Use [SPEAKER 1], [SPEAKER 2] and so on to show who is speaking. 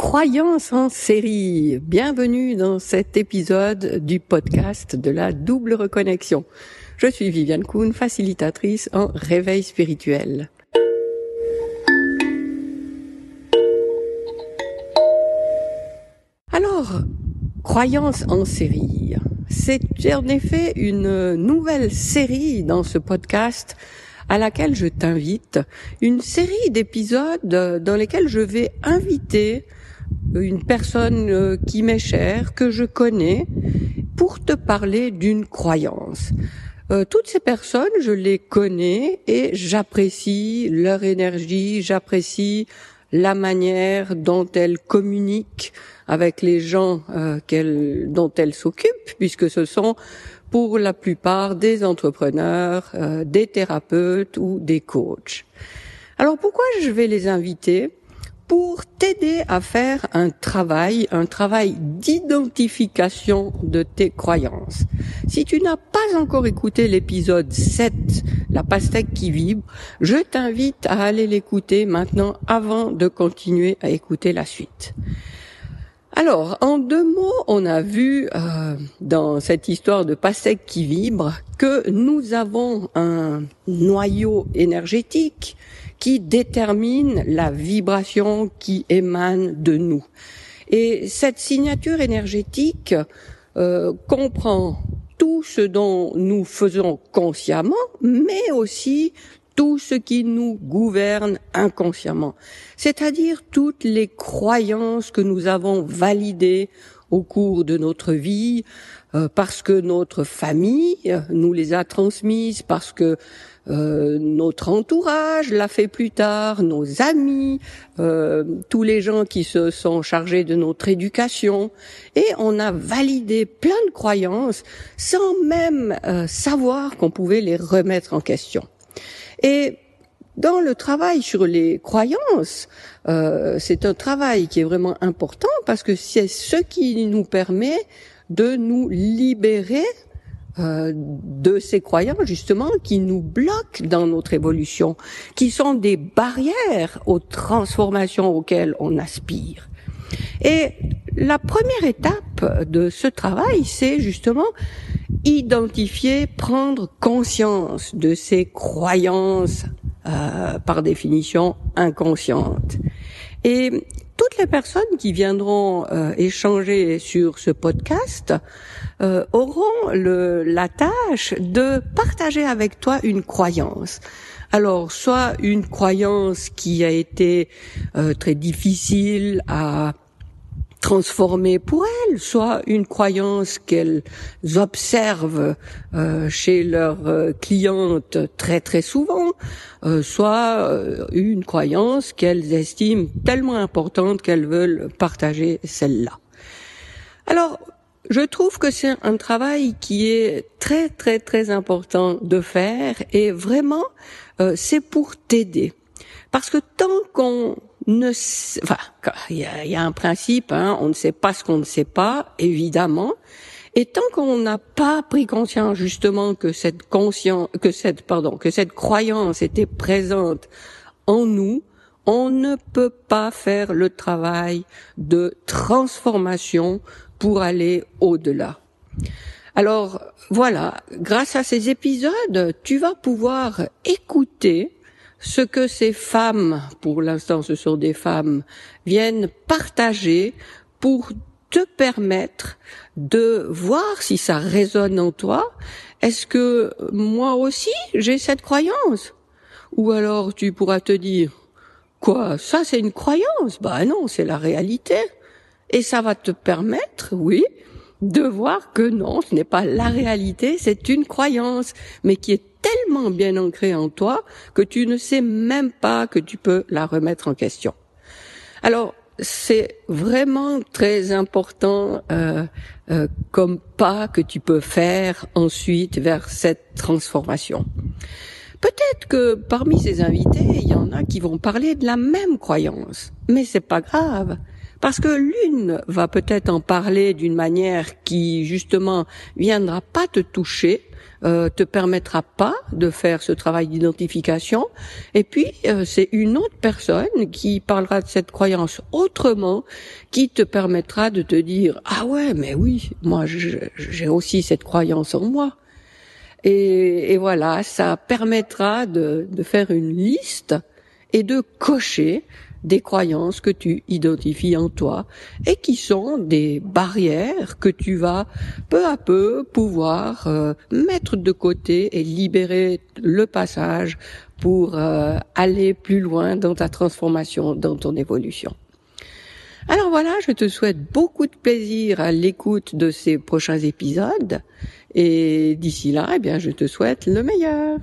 [SPEAKER 1] Croyance en série. Bienvenue dans cet épisode du podcast de la double reconnexion. Je suis Viviane Kuhn, facilitatrice en réveil spirituel. Alors, croyance en série. C'est en effet une nouvelle série dans ce podcast à laquelle je t'invite, une série d'épisodes dans lesquels je vais inviter une personne euh, qui m'est chère, que je connais, pour te parler d'une croyance. Euh, toutes ces personnes, je les connais et j'apprécie leur énergie, j'apprécie la manière dont elles communiquent avec les gens euh, dont elles s'occupent, puisque ce sont pour la plupart des entrepreneurs, euh, des thérapeutes ou des coachs. Alors pourquoi je vais les inviter? Pour t'aider à faire un travail, un travail d'identification de tes croyances. Si tu n'as pas encore écouté l'épisode 7, la pastèque qui vibre, je t'invite à aller l'écouter maintenant avant de continuer à écouter la suite. Alors, en deux mots, on a vu euh, dans cette histoire de pastèque qui vibre que nous avons un noyau énergétique qui détermine la vibration qui émane de nous. Et cette signature énergétique euh, comprend tout ce dont nous faisons consciemment, mais aussi tout ce qui nous gouverne inconsciemment, c'est-à-dire toutes les croyances que nous avons validées au cours de notre vie, euh, parce que notre famille nous les a transmises, parce que euh, notre entourage l'a fait plus tard, nos amis, euh, tous les gens qui se sont chargés de notre éducation, et on a validé plein de croyances sans même savoir qu'on pouvait les remettre en question. Et dans le travail sur les croyances, euh, c'est un travail qui est vraiment important parce que c'est ce qui nous permet de nous libérer euh, de ces croyances justement qui nous bloquent dans notre évolution, qui sont des barrières aux transformations auxquelles on aspire. Et la première étape de ce travail, c'est justement identifier, prendre conscience de ces croyances euh, par définition inconscientes. Et toutes les personnes qui viendront euh, échanger sur ce podcast euh, auront le, la tâche de partager avec toi une croyance. Alors, soit une croyance qui a été très difficile à transformer pour elles, soit une croyance qu'elles observent euh, chez leurs euh, clientes très très souvent, euh, soit une croyance qu'elles estiment tellement importante qu'elles veulent partager celle-là. Alors, je trouve que c'est un travail qui est très très très important de faire et vraiment c'est pour t'aider. Parce que tant qu'on ne, il y a, un principe, hein, on ne sait pas ce qu'on ne sait pas, évidemment. Et tant qu'on n'a pas pris conscience justement que cette conscience, que cette, pardon, que cette croyance était présente en nous, on ne peut pas faire le travail de transformation pour aller au-delà. Alors voilà, grâce à ces épisodes, tu vas pouvoir écouter ce que ces femmes, pour l'instant ce sont des femmes, viennent partager pour te permettre de voir si ça résonne en toi. Est-ce que moi aussi j'ai cette croyance? Ou alors tu pourras te dire quoi Ça c'est une croyance? Bah non, c'est la réalité. Et ça va te permettre, oui, de voir que non, ce n'est pas la réalité, c'est une croyance, mais qui est tellement bien ancrée en toi que tu ne sais même pas que tu peux la remettre en question. Alors, c'est vraiment très important euh, euh, comme pas que tu peux faire ensuite vers cette transformation. Peut-être que parmi ces invités, il y en a qui vont parler de la même croyance, mais c'est pas grave Parce que l'une va peut-être en parler d'une manière qui justement viendra pas te toucher, euh, te permettra pas de faire ce travail d'identification. Et puis euh, c'est une autre personne qui parlera de cette croyance autrement, qui te permettra de te dire ah ouais mais oui moi j'ai aussi cette croyance en moi. Et, voilà, ça permettra de, de faire une liste et de cocher des croyances que tu identifies en toi et qui sont des barrières que tu vas peu à peu pouvoir euh, mettre de côté et libérer le passage pour euh, aller plus loin dans ta transformation, dans ton évolution. Alors voilà, je te souhaite beaucoup de plaisir à l'écoute de ces prochains épisodes et d'ici là, eh bien, je te souhaite le meilleur.